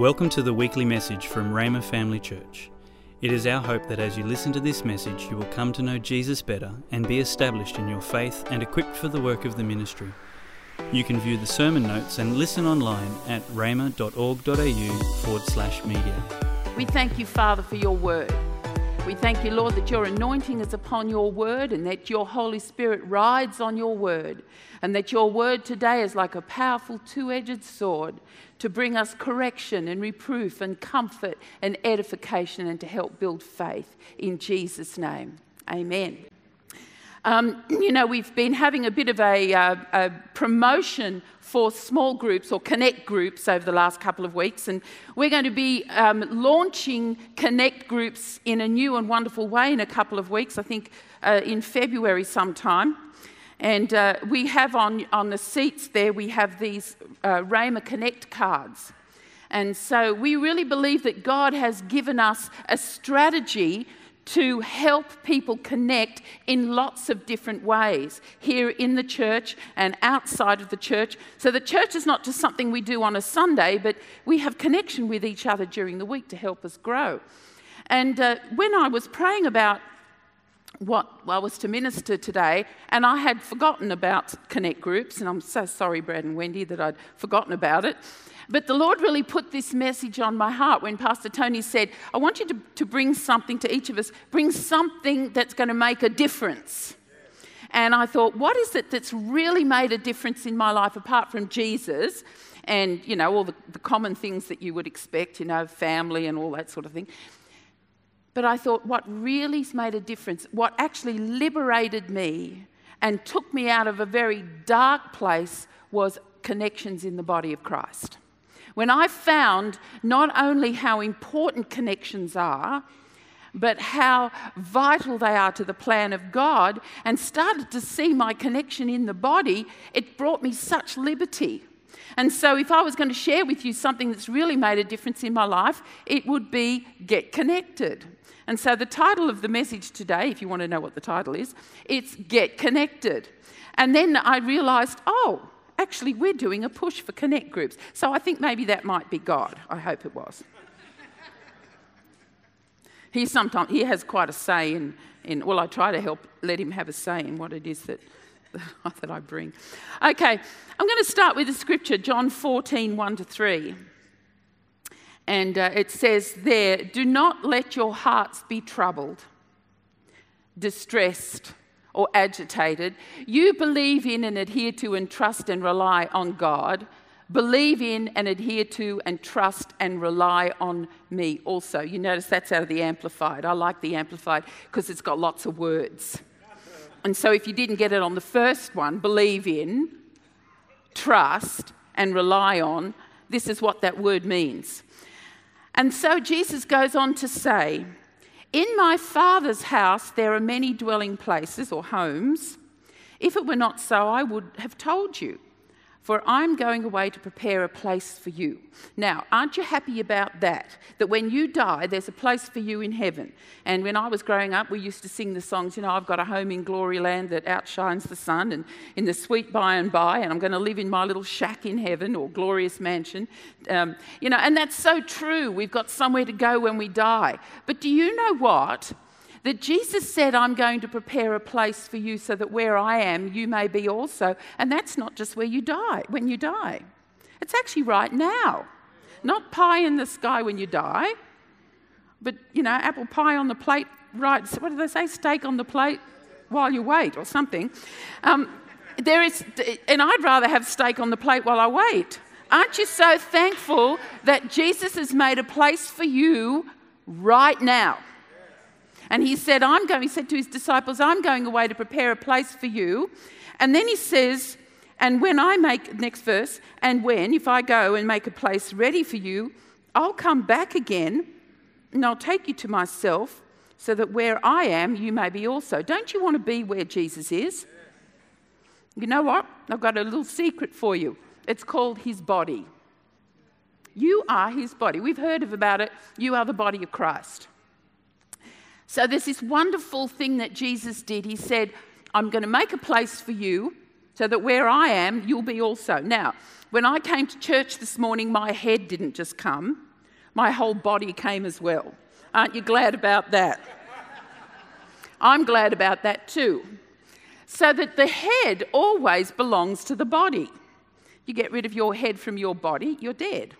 Welcome to the weekly message from Rhema Family Church. It is our hope that as you listen to this message, you will come to know Jesus better and be established in your faith and equipped for the work of the ministry. You can view the sermon notes and listen online at rhema.org.au forward slash media. We thank you, Father, for your word. We thank you, Lord, that your anointing is upon your word and that your Holy Spirit rides on your word, and that your word today is like a powerful two edged sword to bring us correction and reproof and comfort and edification and to help build faith. In Jesus' name, amen. Um, you know, we've been having a bit of a, uh, a, promotion for small groups or connect groups over the last couple of weeks, and we're going to be um, launching connect groups in a new and wonderful way in a couple of weeks, I think uh, in February sometime. And uh, we have on, on the seats there, we have these uh, Rhema Connect cards. And so we really believe that God has given us a strategy to help people connect in lots of different ways here in the church and outside of the church. So the church is not just something we do on a Sunday, but we have connection with each other during the week to help us grow. And uh, when I was praying about what I was to minister today, and I had forgotten about connect groups, and I'm so sorry, Brad and Wendy, that I'd forgotten about it. But the Lord really put this message on my heart when Pastor Tony said, I want you to, to bring something to each of us, bring something that's going to make a difference. And I thought, what is it that's really made a difference in my life apart from Jesus? And, you know, all the, the common things that you would expect, you know, family and all that sort of thing. But I thought, what really made a difference, what actually liberated me and took me out of a very dark place was connections in the body of Christ. When I found not only how important connections are, but how vital they are to the plan of God, and started to see my connection in the body, it brought me such liberty. And so, if I was going to share with you something that's really made a difference in my life, it would be Get Connected. And so, the title of the message today, if you want to know what the title is, it's Get Connected. And then I realized, oh, actually, we're doing a push for connect groups. So I think maybe that might be God. I hope it was. he sometimes he has quite a say in, in well, I try to help let him have a say in what it is that, that I bring. Okay, I'm going to start with the scripture, John 14, 1 to 3. And uh, it says there, Do not let your hearts be troubled, distressed or agitated. You believe in and adhere to and trust and rely on God. Believe in and adhere to and trust and rely on me also. You notice that's out of the Amplified. I like the Amplified because it's got lots of words. And so if you didn't get it on the first one, believe in, trust, and rely on, this is what that word means. And so Jesus goes on to say, in my Father's house there are many dwelling places or homes. If it were not so, I would have told you, for I'm going away to prepare a place for you. Now, aren't you happy about that? That when you die, there's a place for you in heaven. And when I was growing up, we used to sing the songs, you know, I've got a home in glory land that outshines the sun, and in the sweet by and by, and I'm going to live in my little shack in heaven or glorious mansion. Um, you know, and that's so true. We've got somewhere to go when we die. But do you know what? That Jesus said, I'm going to prepare a place for you so that where I am, you may be also. And that's not just where you die, when you die. It's actually right now. Not pie in the sky when you die, but, you know, apple pie on the plate, right? What do they say? Steak on the plate while you wait or something. Um, there is, and I'd rather have steak on the plate while I wait. Aren't you so thankful that Jesus has made a place for you right now? And he said, I'm going, he said to his disciples, I'm going away to prepare a place for you. And then he says, and when I make, next verse, and when, if I go and make a place ready for you, I'll come back again and I'll take you to myself so that where I am, you may be also. Don't you want to be where Jesus is? You know what? I've got a little secret for you. It's called his body. You are his body. We've heard of about it. You are the body of Christ. So there's this wonderful thing that Jesus did. He said, I'm going to make a place for you so that where I am, you'll be also. Now, when I came to church this morning, my head didn't just come. My whole body came as well. Aren't you glad about that? I'm glad about that too. So that the head always belongs to the body. You get rid of your head from your body, you're dead.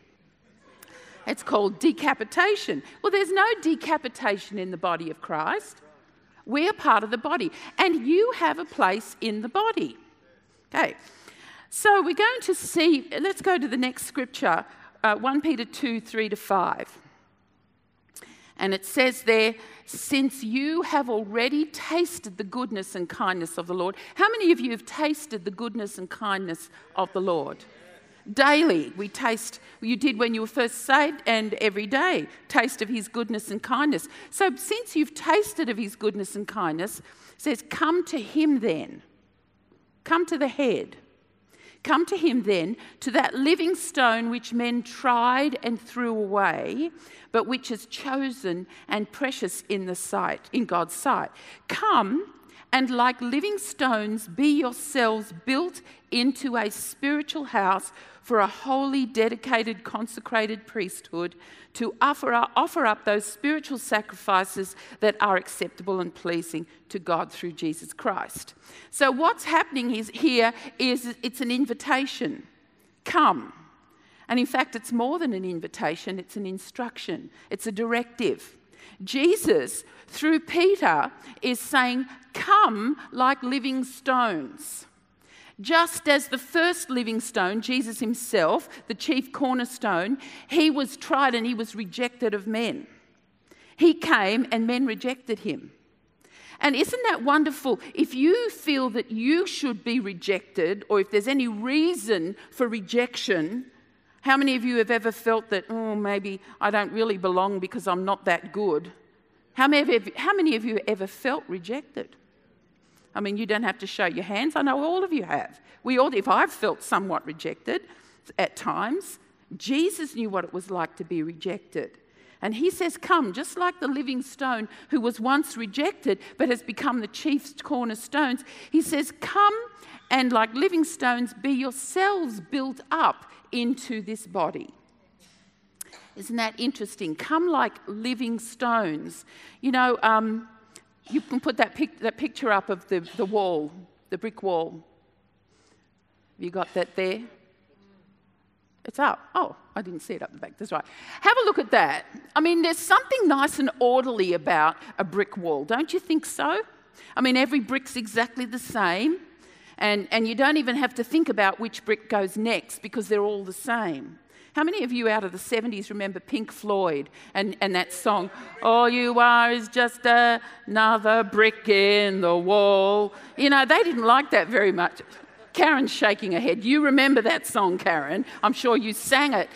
It's called decapitation. Well, there's no decapitation in the body of Christ. We are part of the body, and you have a place in the body. Okay, so we're going to see, let's go to the next scripture, uh, 1 Peter 2 3 to 5. And it says there, since you have already tasted the goodness and kindness of the Lord. How many of you have tasted the goodness and kindness of the Lord? Daily, we taste, you did when you were first saved, and every day, taste of his goodness and kindness. So, since you've tasted of his goodness and kindness, says, Come to him then. Come to the head. Come to him then, to that living stone which men tried and threw away, but which is chosen and precious in the sight, in God's sight. Come and like living stones, be yourselves built into a spiritual house for a holy, dedicated, consecrated priesthood to offer, offer up those spiritual sacrifices that are acceptable and pleasing to God through Jesus Christ. So, what's happening is, here is it's an invitation come. And in fact, it's more than an invitation, it's an instruction, it's a directive. Jesus, through Peter, is saying, Come like living stones. Just as the first living stone, Jesus himself, the chief cornerstone, he was tried and he was rejected of men. He came and men rejected him. And isn't that wonderful? If you feel that you should be rejected, or if there's any reason for rejection, how many of you have ever felt that, oh, maybe I don't really belong because I'm not that good? How many, of you, how many of you ever felt rejected? I mean, you don't have to show your hands. I know all of you have. We all, if I've felt somewhat rejected at times, Jesus knew what it was like to be rejected. And he says, Come, just like the living stone who was once rejected but has become the chief cornerstones. He says, Come and like living stones, be yourselves built up into this body. Isn't that interesting? Come like living stones. You know, um, you can put that, pic- that picture up of the, the wall, the brick wall. Have you got that there? It's up. Oh, I didn't see it up the back. That's right. Have a look at that. I mean, there's something nice and orderly about a brick wall, don't you think so? I mean, every brick's exactly the same, and, and you don't even have to think about which brick goes next because they're all the same. How many of you out of the 70s remember Pink Floyd and, and that song, All You Are Is Just Another Brick in the Wall? You know, they didn't like that very much. Karen's shaking her head. You remember that song, Karen. I'm sure you sang it.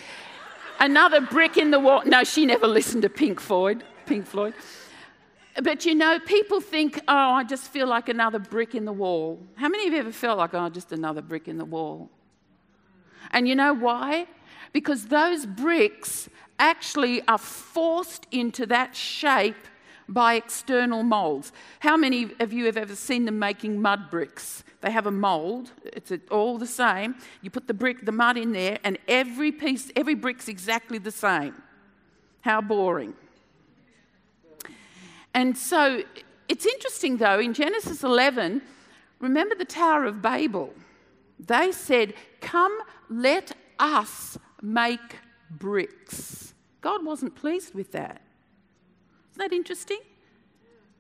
Another brick in the wall. No, she never listened to Pink Floyd. Pink Floyd. But you know, people think, oh, I just feel like another brick in the wall. How many of you ever felt like, oh, just another brick in the wall? And you know why? because those bricks actually are forced into that shape by external molds. How many of you have ever seen them making mud bricks? They have a mold, it's all the same. You put the brick, the mud in there, and every piece, every brick's exactly the same. How boring. And so it's interesting though, in Genesis 11, remember the Tower of Babel? They said, Come, let us make bricks. God wasn't pleased with that. Isn't that interesting?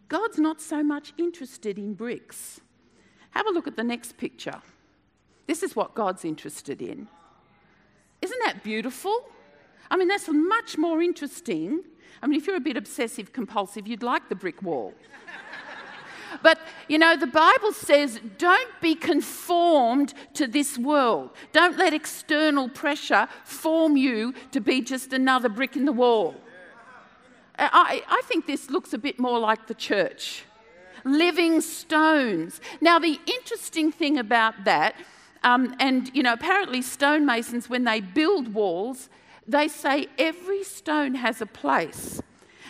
God's not so much interested in bricks. Have a look at the next picture. This is what God's interested in. Isn't that beautiful? I mean, that's much more interesting. I mean, if you're a bit obsessive compulsive, you'd like the brick wall. But you know, the Bible says don't be conformed to this world. Don't let external pressure form you to be just another brick in the wall. I, I think this looks a bit more like the church living stones. Now, the interesting thing about that, um, and you know, apparently, stonemasons, when they build walls, they say every stone has a place.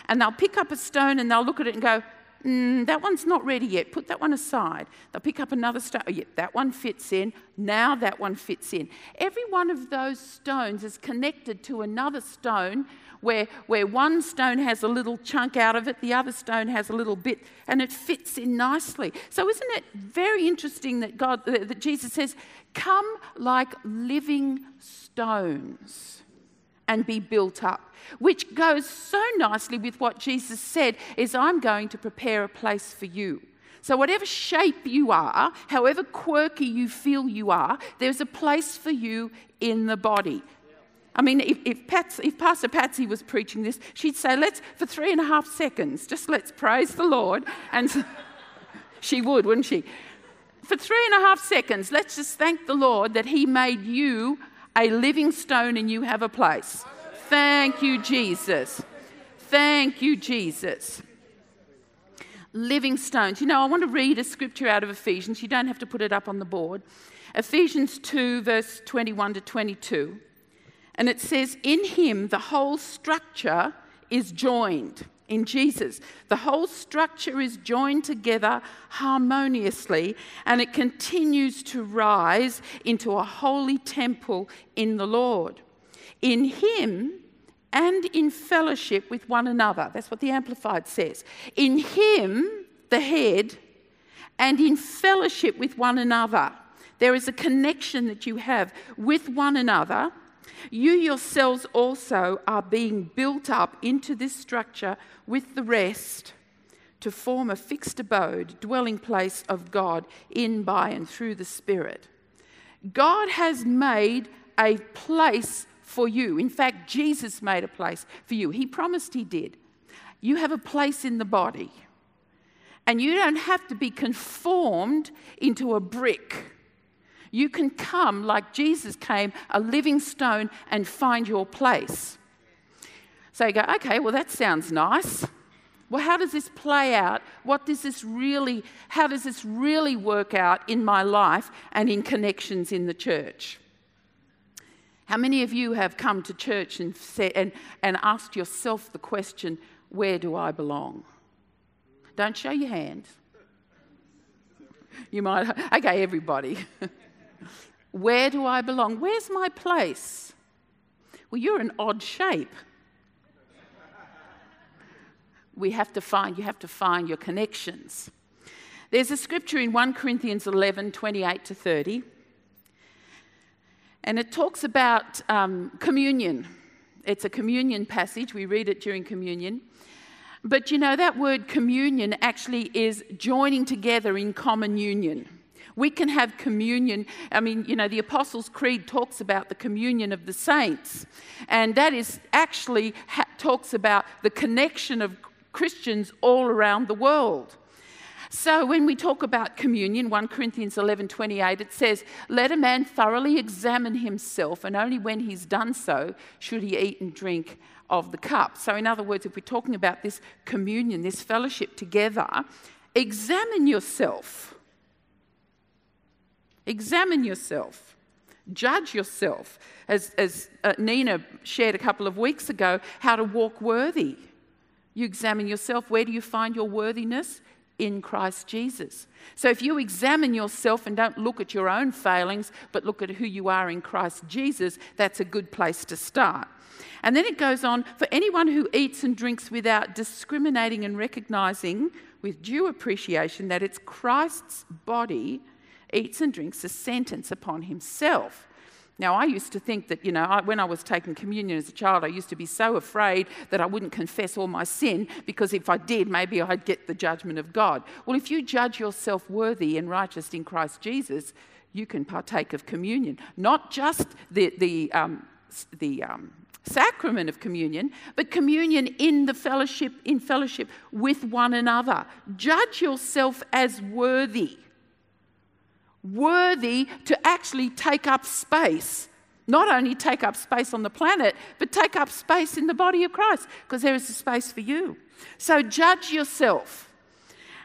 And they'll pick up a stone and they'll look at it and go, mm, that one's not ready yet. Put that one aside. They'll pick up another stone. Oh, yep, that one fits in. Now that one fits in. Every one of those stones is connected to another stone where, where one stone has a little chunk out of it, the other stone has a little bit, and it fits in nicely. So, isn't it very interesting that, God, that Jesus says, Come like living stones and be built up? Which goes so nicely with what Jesus said is I'm going to prepare a place for you. So, whatever shape you are, however quirky you feel you are, there's a place for you in the body. I mean, if, if, Pats, if, Pastor Patsy was preaching this, she'd say, let's, for three and a half seconds, just let's praise the Lord. And she would, wouldn't she? For three and a half seconds, let's just thank the Lord that He made you a living stone and you have a place. Thank you, Jesus. Thank you, Jesus. Living stones. You know, I want to read a scripture out of Ephesians. You don't have to put it up on the board. Ephesians 2, verse 21 to 22. And it says, In him the whole structure is joined. In Jesus, the whole structure is joined together harmoniously and it continues to rise into a holy temple in the Lord. In him, and in fellowship with one another. That's what the Amplified says. In Him, the head, and in fellowship with one another. There is a connection that you have with one another you yourselves also are being built up into this structure with the rest to form a fixed abode, dwelling place of God in, by, and through the Spirit. God has made a place for you. In fact, Jesus made a place for you. He promised He did. You have a place in the body. And you don't have to be conformed into a brick you can come like Jesus came, a living stone, and find your place. So you go, okay, well, that sounds nice. Well, how does this play out? What does this really, how does this really work out in my life and in connections in the church? How many of you have come to church and, said, and, and asked yourself the question, where do I belong? Don't show your hand. You might, okay, everybody. Where do I belong? Where's my place? Well, you're an odd shape. We have to find, you have to find your connections. There's a scripture in 1 Corinthians 11 28 to 30, and it talks about um, communion. It's a communion passage, we read it during communion. But you know, that word communion actually is joining together in common union. We can have communion. I mean, you know, the Apostles' Creed talks about the communion of the saints, and that is actually ha- talks about the connection of Christians all around the world. So when we talk about communion, 1 Corinthians 11 28, it says, Let a man thoroughly examine himself, and only when he's done so should he eat and drink of the cup. So, in other words, if we're talking about this communion, this fellowship together, examine yourself. Examine yourself. Judge yourself. As, as uh, Nina shared a couple of weeks ago, how to walk worthy. You examine yourself. Where do you find your worthiness? In Christ Jesus. So if you examine yourself and don't look at your own failings, but look at who you are in Christ Jesus, that's a good place to start. And then it goes on for anyone who eats and drinks without discriminating and recognizing with due appreciation that it's Christ's body eats and drinks a sentence upon himself. Now, I used to think that, you know, I, when I was taking communion as a child, I used to be so afraid that I wouldn't confess all my sin because if I did, maybe I'd get the judgment of God. Well, if you judge yourself worthy and righteous in Christ Jesus, you can partake of communion. Not just the, the, um, the um, sacrament of communion, but communion in the fellowship, in fellowship with one another. Judge yourself as worthy worthy to actually take up space. Not only take up space on the planet, but take up space in the body of Christ, because there is a space for you. So judge yourself.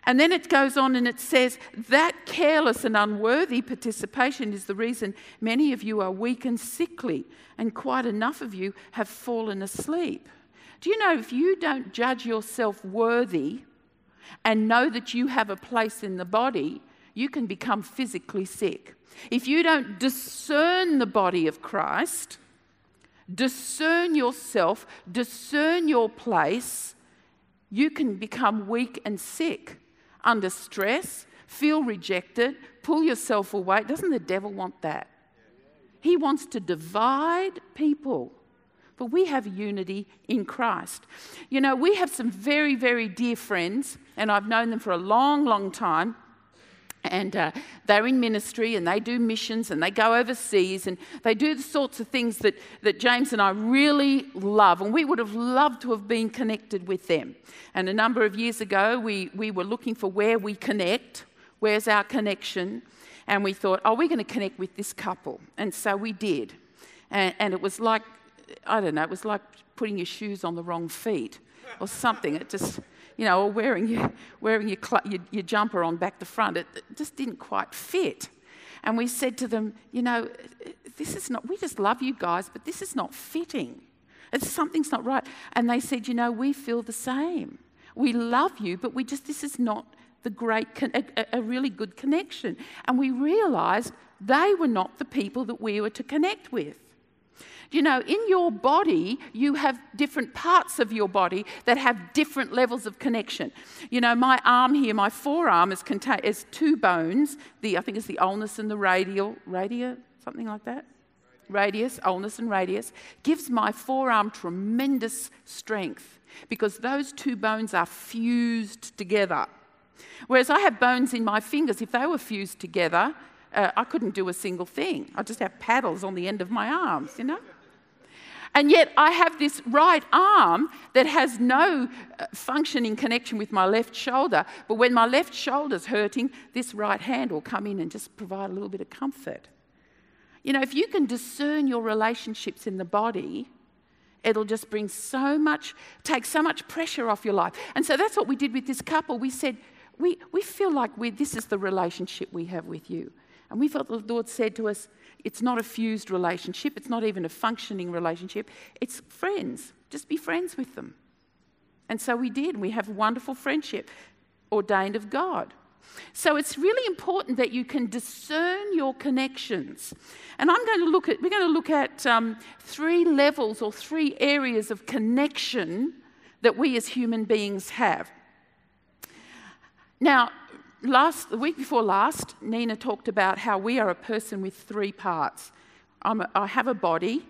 And then it goes on and it says that careless and unworthy participation is the reason many of you are weak and sickly, and quite enough of you have fallen asleep. Do you know if you don't judge yourself worthy and know that you have a place in the body, you can become physically sick. If you don't discern the body of Christ, discern yourself, discern your place, you can become weak and sick under stress, feel rejected, pull yourself away. Doesn't the devil want that? He wants to divide people. But we have unity in Christ. You know, we have some very, very dear friends, and I've known them for a long, long time and uh, they're in ministry and they do missions and they go overseas and they do the sorts of things that, that James and I really love. And we would have loved to have been connected with them. And a number of years ago, we, we were looking for where we connect, where's our connection. And we thought, oh, we're going to connect with this couple. And so we did. And, and it was like, I don't know, it was like putting your shoes on the wrong feet or something. It just you know, or wearing your, wearing your, cl- your, your jumper on back to front. It, it just didn't quite fit. And we said to them, you know, this is not, we just love you guys, but this is not fitting. It's, something's not right. And they said, you know, we feel the same. We love you, but we just, this is not the great, con- a, a really good connection. And we realized they were not the people that we were to connect with. You know, in your body, you have different parts of your body that have different levels of connection. You know, my arm here, my forearm is, contain- is two bones. The, I think it's the ulnus and the radial, radius, something like that. Radius, ulnus and radius, gives my forearm tremendous strength because those two bones are fused together. Whereas I have bones in my fingers, if they were fused together, uh, I couldn't do a single thing. I just have paddles on the end of my arms, you know? And yet I have this right arm that has no uh, functioning connection with my left shoulder. But when my left shoulder's hurting, this right hand will come in and just provide a little bit of comfort. You know, if you can discern your relationships in the body, it'll just bring so much, take so much pressure off your life. And so that's what we did with this couple. We said, we, we feel like we, this is the relationship we have with you. And we felt the Lord said to us, it's not a fused relationship, it's not even a functioning relationship, it's friends. Just be friends with them. And so we did. We have a wonderful friendship ordained of God. So it's really important that you can discern your connections. And I'm going to look at, we're going to look at um, three levels or three areas of connection that we as human beings have. Now, last, the week before last, Nina talked about how we are a person with three parts. A, I have a body,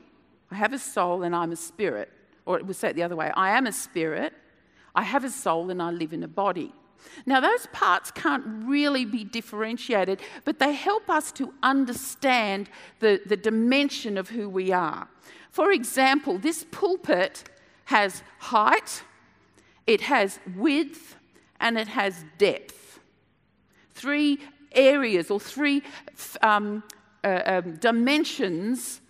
I have a soul, and I'm a spirit. Or we'll say it the other way I am a spirit, I have a soul, and I live in a body. Now, those parts can't really be differentiated, but they help us to understand the, the dimension of who we are. For example, this pulpit has height, it has width, and it has depth three areas or three um, uh, um, dimensions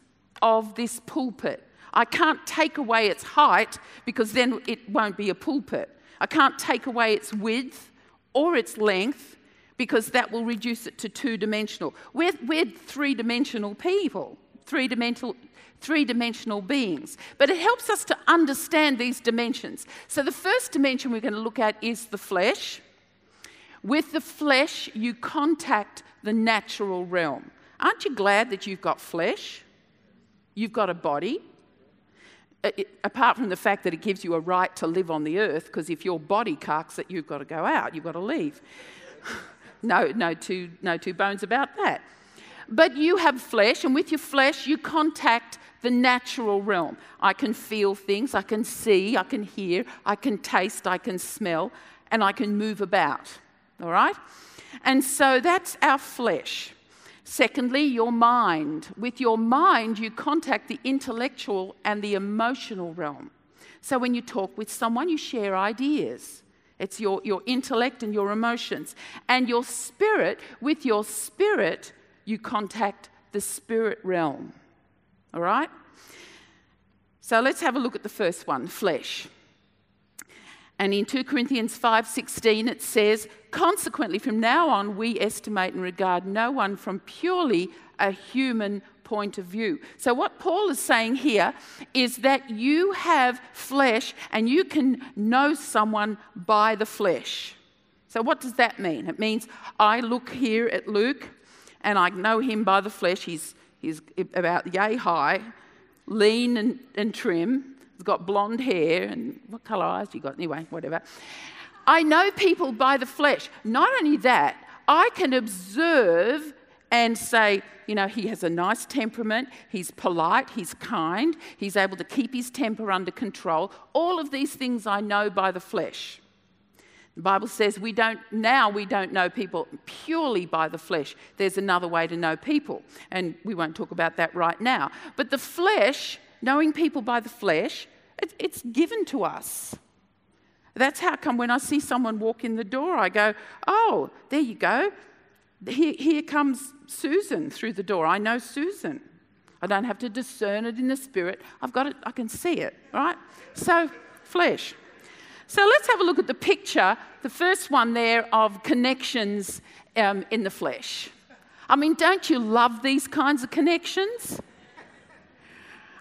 of this pulpit. I can't take away its height because then it won't be a pulpit. I can't take away its width or its length because that will reduce it to two dimensional. We're, we're three dimensional people, three dimensional, three dimensional beings. But it helps us to understand these dimensions. So the first dimension we're going to look at is the flesh. With the flesh, you contact the natural realm. Aren't you glad that you've got flesh? You've got a body. It, apart from the fact that it gives you a right to live on the earth, because if your body carks it, you've got to go out, you've got to leave. no, no two, no two bones about that. But you have flesh, and with your flesh, you contact the natural realm. I can feel things, I can see, I can hear, I can taste, I can smell, and I can move about all right? And so that's our flesh. Secondly, your mind. With your mind, you contact the intellectual and the emotional realm. So when you talk with someone, you share ideas. It's your, your intellect and your emotions. And your spirit, with your spirit, you contact the spirit realm. All right? So let's have a look at the first one flesh. And in 2 Corinthians 5:16 it says, "Consequently from now on we estimate and regard no one from purely a human point of view." So what Paul is saying here is that you have flesh and you can know someone by the flesh. So, what does that mean? It means I look here at Luke and I know him by the flesh. He's, he's about yay high, lean and, and trim. He's got blonde hair and what colour eyes you got? Anyway, whatever. I know people by the flesh. Not only that, I can observe and say, you know, he has a nice temperament, he's polite, he's kind, he's able to keep his temper under control. All of these things I know by the flesh. The Bible says we don't, now we don't know people purely by the flesh. There's another way to know people, and we won't talk about that right now. But the flesh, knowing people by the flesh, it, it's given to us. That's how come when I see someone walk in the door, I go, oh, there you go. Here, here comes Susan through the door. I know Susan. I don't have to discern it in the spirit. I've got it, I can see it, right? So, flesh. So let's have a look at the picture, the first one there of connections um, in the flesh. I mean, don't you love these kinds of connections?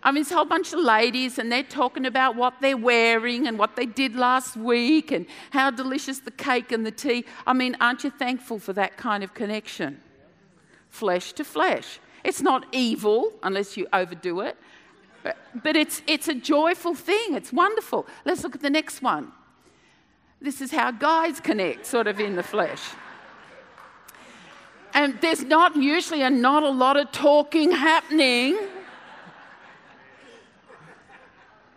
I mean, it's a whole bunch of ladies, and they're talking about what they're wearing and what they did last week and how delicious the cake and the tea. I mean, aren't you thankful for that kind of connection? Flesh to flesh. It's not evil unless you overdo it, but it's, it's a joyful thing. It's wonderful. Let's look at the next one. This is how guys connect, sort of in the flesh. And there's not usually a, not a lot of talking happening.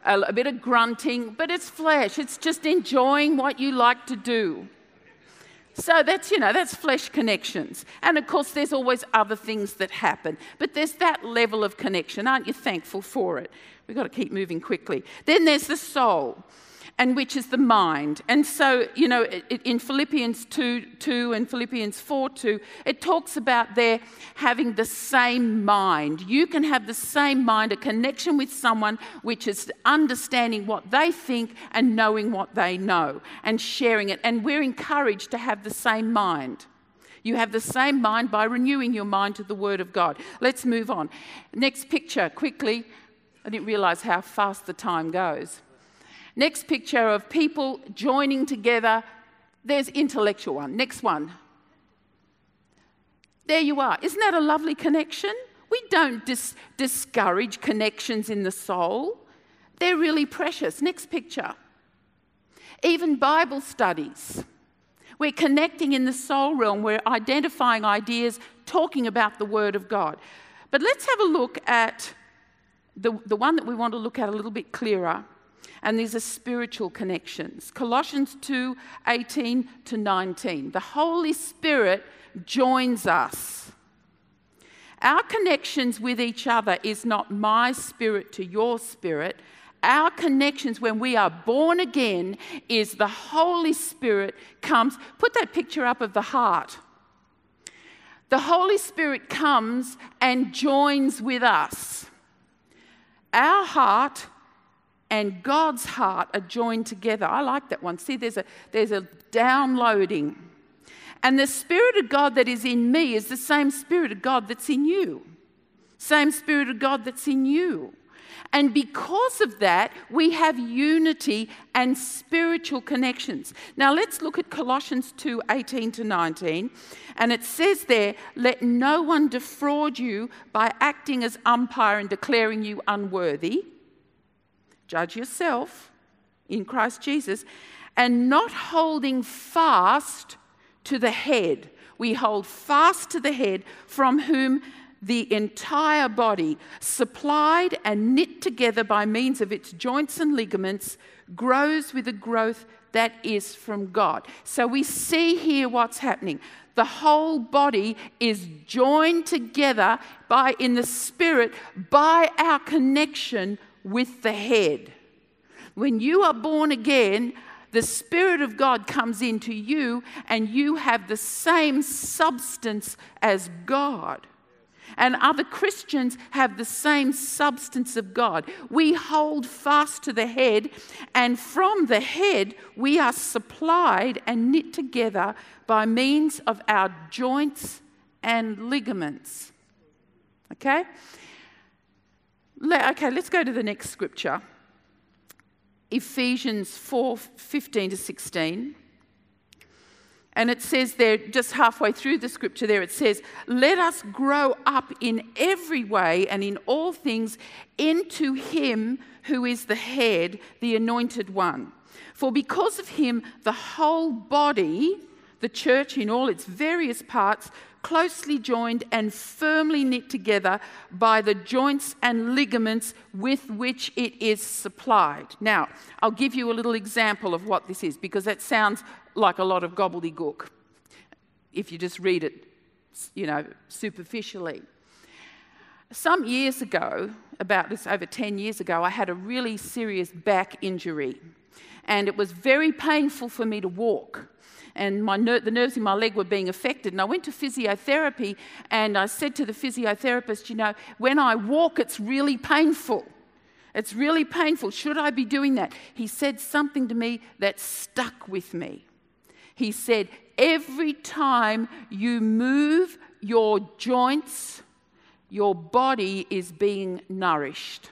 A, a bit of grunting, but it's flesh. It's just enjoying what you like to do. So that's, you know, that's flesh connections. And of course, there's always other things that happen. But there's that level of connection. Aren't you thankful for it? We've got to keep moving quickly. Then there's the soul and which is the mind. And so, you know, in Philippians 2 2 and Philippians 4 2, it talks about their having the same mind. You can have the same mind, a connection with someone which is understanding what they think and knowing what they know and sharing it. And we're encouraged to have the same mind. You have the same mind by renewing your mind to the Word of God. Let's move on. Next picture, quickly. I didn't realize how fast the time goes. Next picture of people joining together. There's intellectual one. Next one. There you are. Isn't that a lovely connection? We don't dis- discourage connections in the soul. They're really precious. Next picture. Even Bible studies. We're connecting in the soul realm. We're identifying ideas, talking about the Word of God. But let's have a look at the, the one that we want to look at a little bit clearer and these are spiritual connections. Colossians 2 18 to 19. The Holy Spirit joins us. Our connections with each other is not my spirit to your spirit. Our connections when we are born again is the Holy Spirit comes. Put that picture up of the heart. The Holy Spirit comes and joins with us. Our heart and God's heart are joined together. I like that one. See, there's a, there's a downloading. And the Spirit of God that is in me is the same Spirit of God that's in you. Same Spirit of God that's in you. And because of that, we have unity and spiritual connections. Now let's look at Colossians 2 18 to 19. And it says there, let no one defraud you by acting as umpire and declaring you unworthy judge yourself in Christ Jesus, and not holding fast to the head. We hold fast to the head from whom the entire body, supplied and knit together by means of its joints and ligaments, grows with a growth that is from God. So we see here what's happening. The whole body is joined together by in the spirit by our connection with the head. When you are born again, the Spirit of God comes into you, and you have the same substance as God. And other Christians have the same substance of God. We hold fast to the head, and from the head, we are supplied and knit together by means of our joints and ligaments. Okay? Okay, let's go to the next scripture. Ephesians 4 15 to 16. And it says there, just halfway through the scripture, there it says, Let us grow up in every way and in all things into Him who is the head, the anointed one. For because of Him, the whole body, the church in all its various parts, closely joined and firmly knit together by the joints and ligaments with which it is supplied. Now, I'll give you a little example of what this is because that sounds like a lot of gobbledygook if you just read it, you know, superficially. Some years ago, about this over 10 years ago, I had a really serious back injury. And it was very painful for me to walk and my ner- the nerves in my leg were being affected. And I went to physiotherapy and I said to the physiotherapist, you know, when I walk, it's really painful. It's really painful. Should I be doing that? He said something to me that stuck with me. He said, Every time you move your joints, your body is being nourished.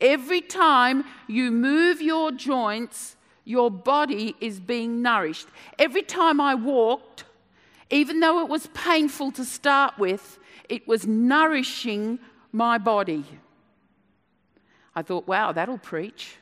Every time you move your joints, your body is being nourished. Every time I walked, even though it was painful to start with, it was nourishing my body. I thought, wow, that'll preach.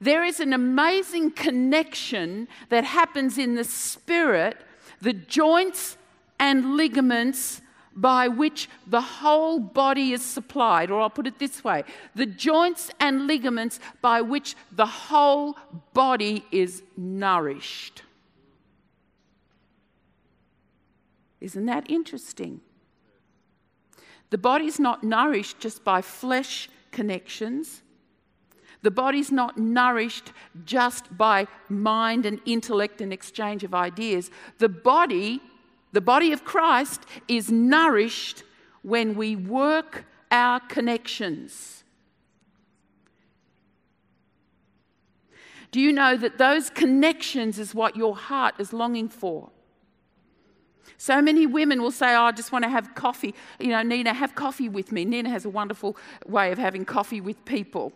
There is an amazing connection that happens in the spirit, the joints and ligaments by which the whole body is supplied, or I'll put it this way the joints and ligaments by which the whole body is nourished. Isn't that interesting? The body's not nourished just by flesh connections. The body's not nourished just by mind and intellect and exchange of ideas. The body the body of Christ is nourished when we work our connections. Do you know that those connections is what your heart is longing for? So many women will say, Oh, I just want to have coffee. You know, Nina, have coffee with me. Nina has a wonderful way of having coffee with people.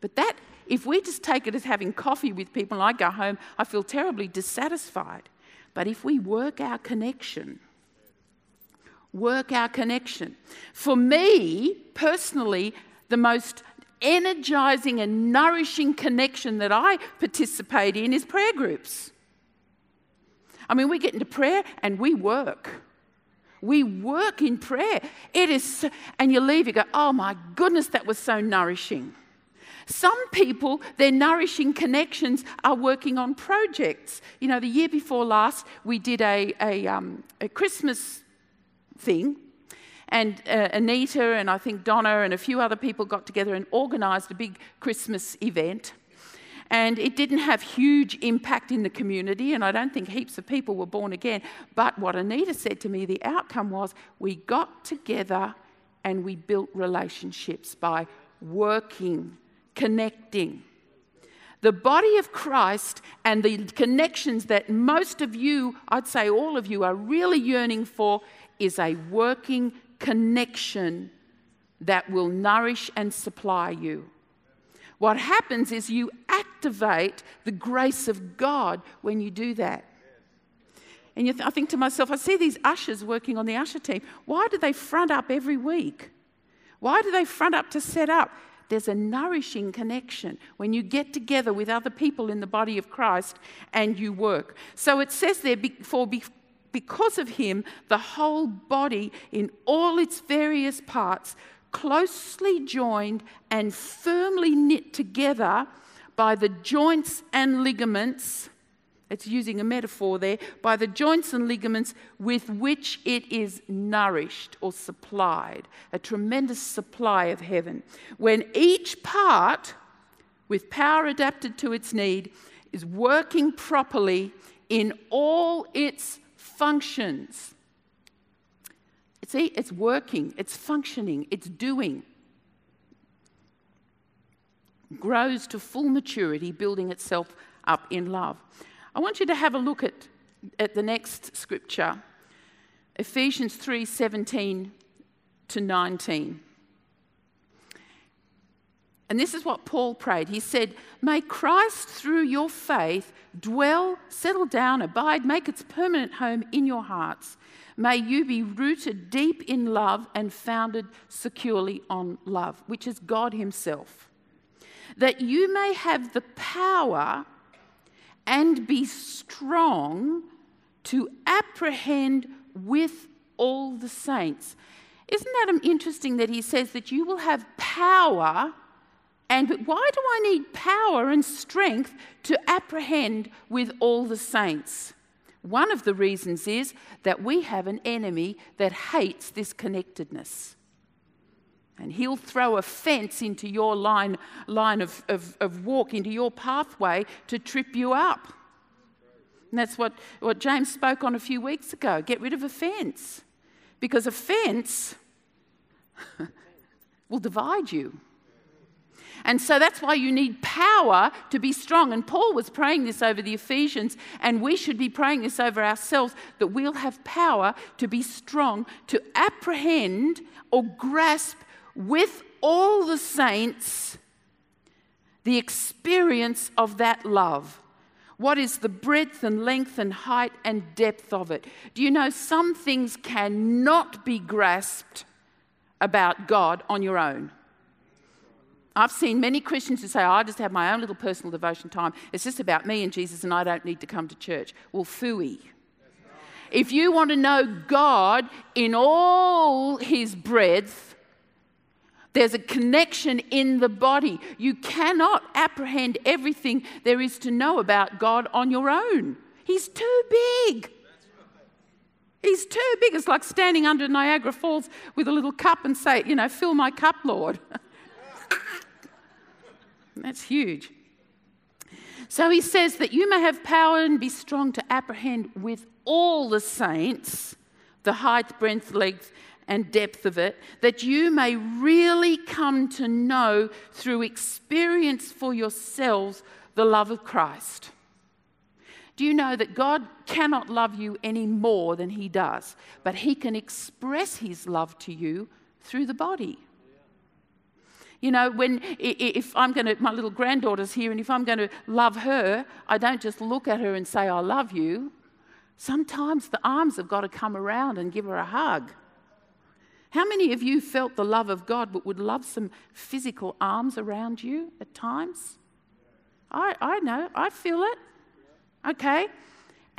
But that, if we just take it as having coffee with people and I go home, I feel terribly dissatisfied. But if we work our connection, work our connection. For me, personally, the most energizing and nourishing connection that I participate in is prayer groups. I mean, we get into prayer and we work. We work in prayer. It is, and you leave, you go, oh my goodness, that was so nourishing. Some people, their nourishing connections are working on projects. You know, the year before last, we did a, a, um, a Christmas thing, and uh, Anita and I think Donna and a few other people got together and organised a big Christmas event. And it didn't have huge impact in the community, and I don't think heaps of people were born again. But what Anita said to me, the outcome was we got together and we built relationships by working connecting. The body of Christ and the connections that most of you, I'd say all of you, are really yearning for is a working connection that will nourish and supply you. What happens is you activate the grace of God when you do that. And th- I think to myself, I see these ushers working on the usher team. Why do they front up every week? Why do they front up to set up? There's a nourishing connection when you get together with other people in the body of Christ and you work. So it says there, for because of him, the whole body in all its various parts, closely joined and firmly knit together by the joints and ligaments it's using a metaphor there, by the joints and ligaments with which it is nourished or supplied, a tremendous supply of heaven. When each part, with power adapted to its need, is working properly in all its functions. It's, it's working, it's functioning, it's doing. Grows to full maturity, building itself up in love. I want you to have a look at, at the next scripture, Ephesians 3 17 to 19. And this is what Paul prayed. He said, May Christ, through your faith, dwell, settle down, abide, make its permanent home in your hearts. May you be rooted deep in love and founded securely on love, which is God Himself. That you may have the power and be strong to apprehend with all the saints. Isn't that interesting that he says that you will have power? And but why do I need power and strength to apprehend with all the saints? One of the reasons is that we have an enemy that hates this connectedness. And he'll throw a fence into your line, line of, of, of walk, into your pathway to trip you up. And that's what, what James spoke on a few weeks ago. Get rid of a fence. Because a fence will divide you. And so that's why you need power to be strong. And Paul was praying this over the Ephesians, and we should be praying this over ourselves that we'll have power to be strong, to apprehend or grasp with all the saints the experience of that love. What is the breadth and length and height and depth of it? Do you know some things cannot be grasped about God on your own? I've seen many Christians who say, oh, I just have my own little personal devotion time. It's just about me and Jesus, and I don't need to come to church. Well, fooey. If you want to know God in all his breadth, there's a connection in the body. You cannot apprehend everything there is to know about God on your own. He's too big. He's too big. It's like standing under Niagara Falls with a little cup and say, you know, fill my cup, Lord. That's huge. So he says that you may have power and be strong to apprehend with all the saints the height, breadth, length, and depth of it, that you may really come to know through experience for yourselves the love of Christ. Do you know that God cannot love you any more than He does, but He can express His love to you through the body? You know, when if I'm going to, my little granddaughter's here, and if I'm going to love her, I don't just look at her and say, I love you. Sometimes the arms have got to come around and give her a hug. How many of you felt the love of God but would love some physical arms around you at times? I, I know, I feel it. Okay?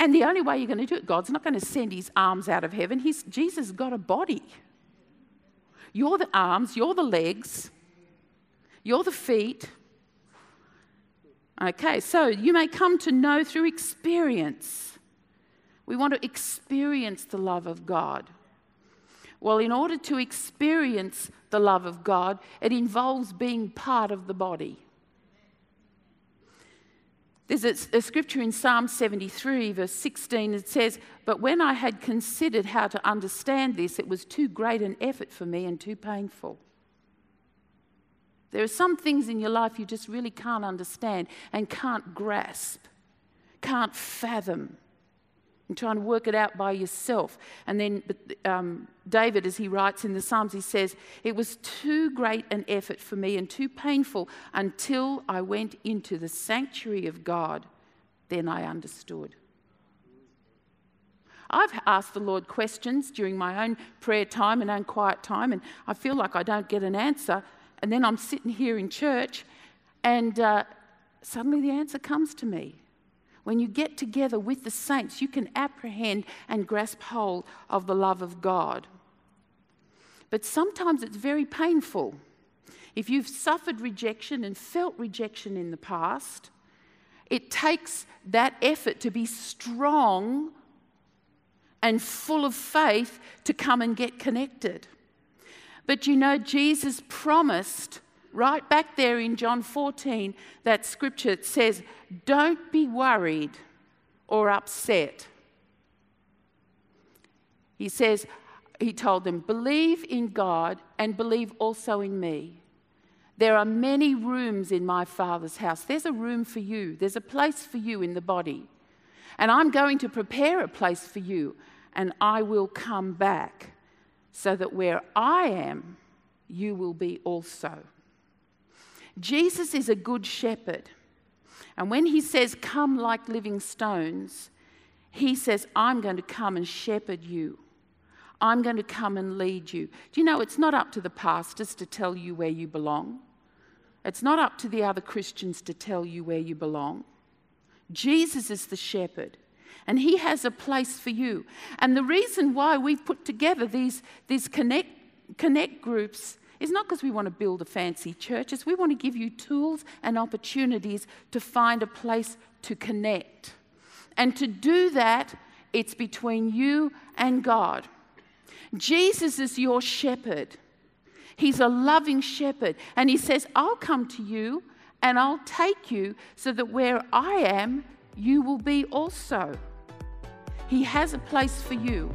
And the only way you're going to do it, God's not going to send his arms out of heaven. He's, Jesus got a body. You're the arms, you're the legs. You're the feet. Okay, so you may come to know through experience. We want to experience the love of God. Well, in order to experience the love of God, it involves being part of the body. There's a, a, scripture in Psalm 73, verse 16, that says, But when I had considered how to understand this, it was too great an effort for me and too painful. There are some things in your life you just really can't understand and can't grasp, can't fathom, and try and work it out by yourself. And then um, David, as he writes in the Psalms, he says, It was too great an effort for me and too painful until I went into the sanctuary of God. Then I understood. I've asked the Lord questions during my own prayer time and own quiet time, and I feel like I don't get an answer. And then I'm sitting here in church, and uh, suddenly the answer comes to me. When you get together with the saints, you can apprehend and grasp hold of the love of God. But sometimes it's very painful. If you've suffered rejection and felt rejection in the past, it takes that effort to be strong and full of faith to come and get connected. But you know, Jesus promised right back there in John 14 that scripture says, Don't be worried or upset. He says, He told them, Believe in God and believe also in me. There are many rooms in my Father's house. There's a room for you, there's a place for you in the body. And I'm going to prepare a place for you, and I will come back so that where I am, you will be also. Jesus is a good shepherd. And when he says, Come like living stones, he says, I'm going to come and shepherd you. I'm going to come and lead you. Do you know it's not up to the pastors to tell you where you belong? It's not up to the other Christians to tell you where you belong. Jesus is the shepherd, and he has a place for you. And the reason why we've put together these, these connect, connect groups is not because we want to build a fancy church, it's we want to give you tools and opportunities to find a place to connect. And to do that, it's between you and God. Jesus is your shepherd. He's a loving shepherd. And he says, I'll come to you and I'll take you so that where I am, you will be also. He has a place for you.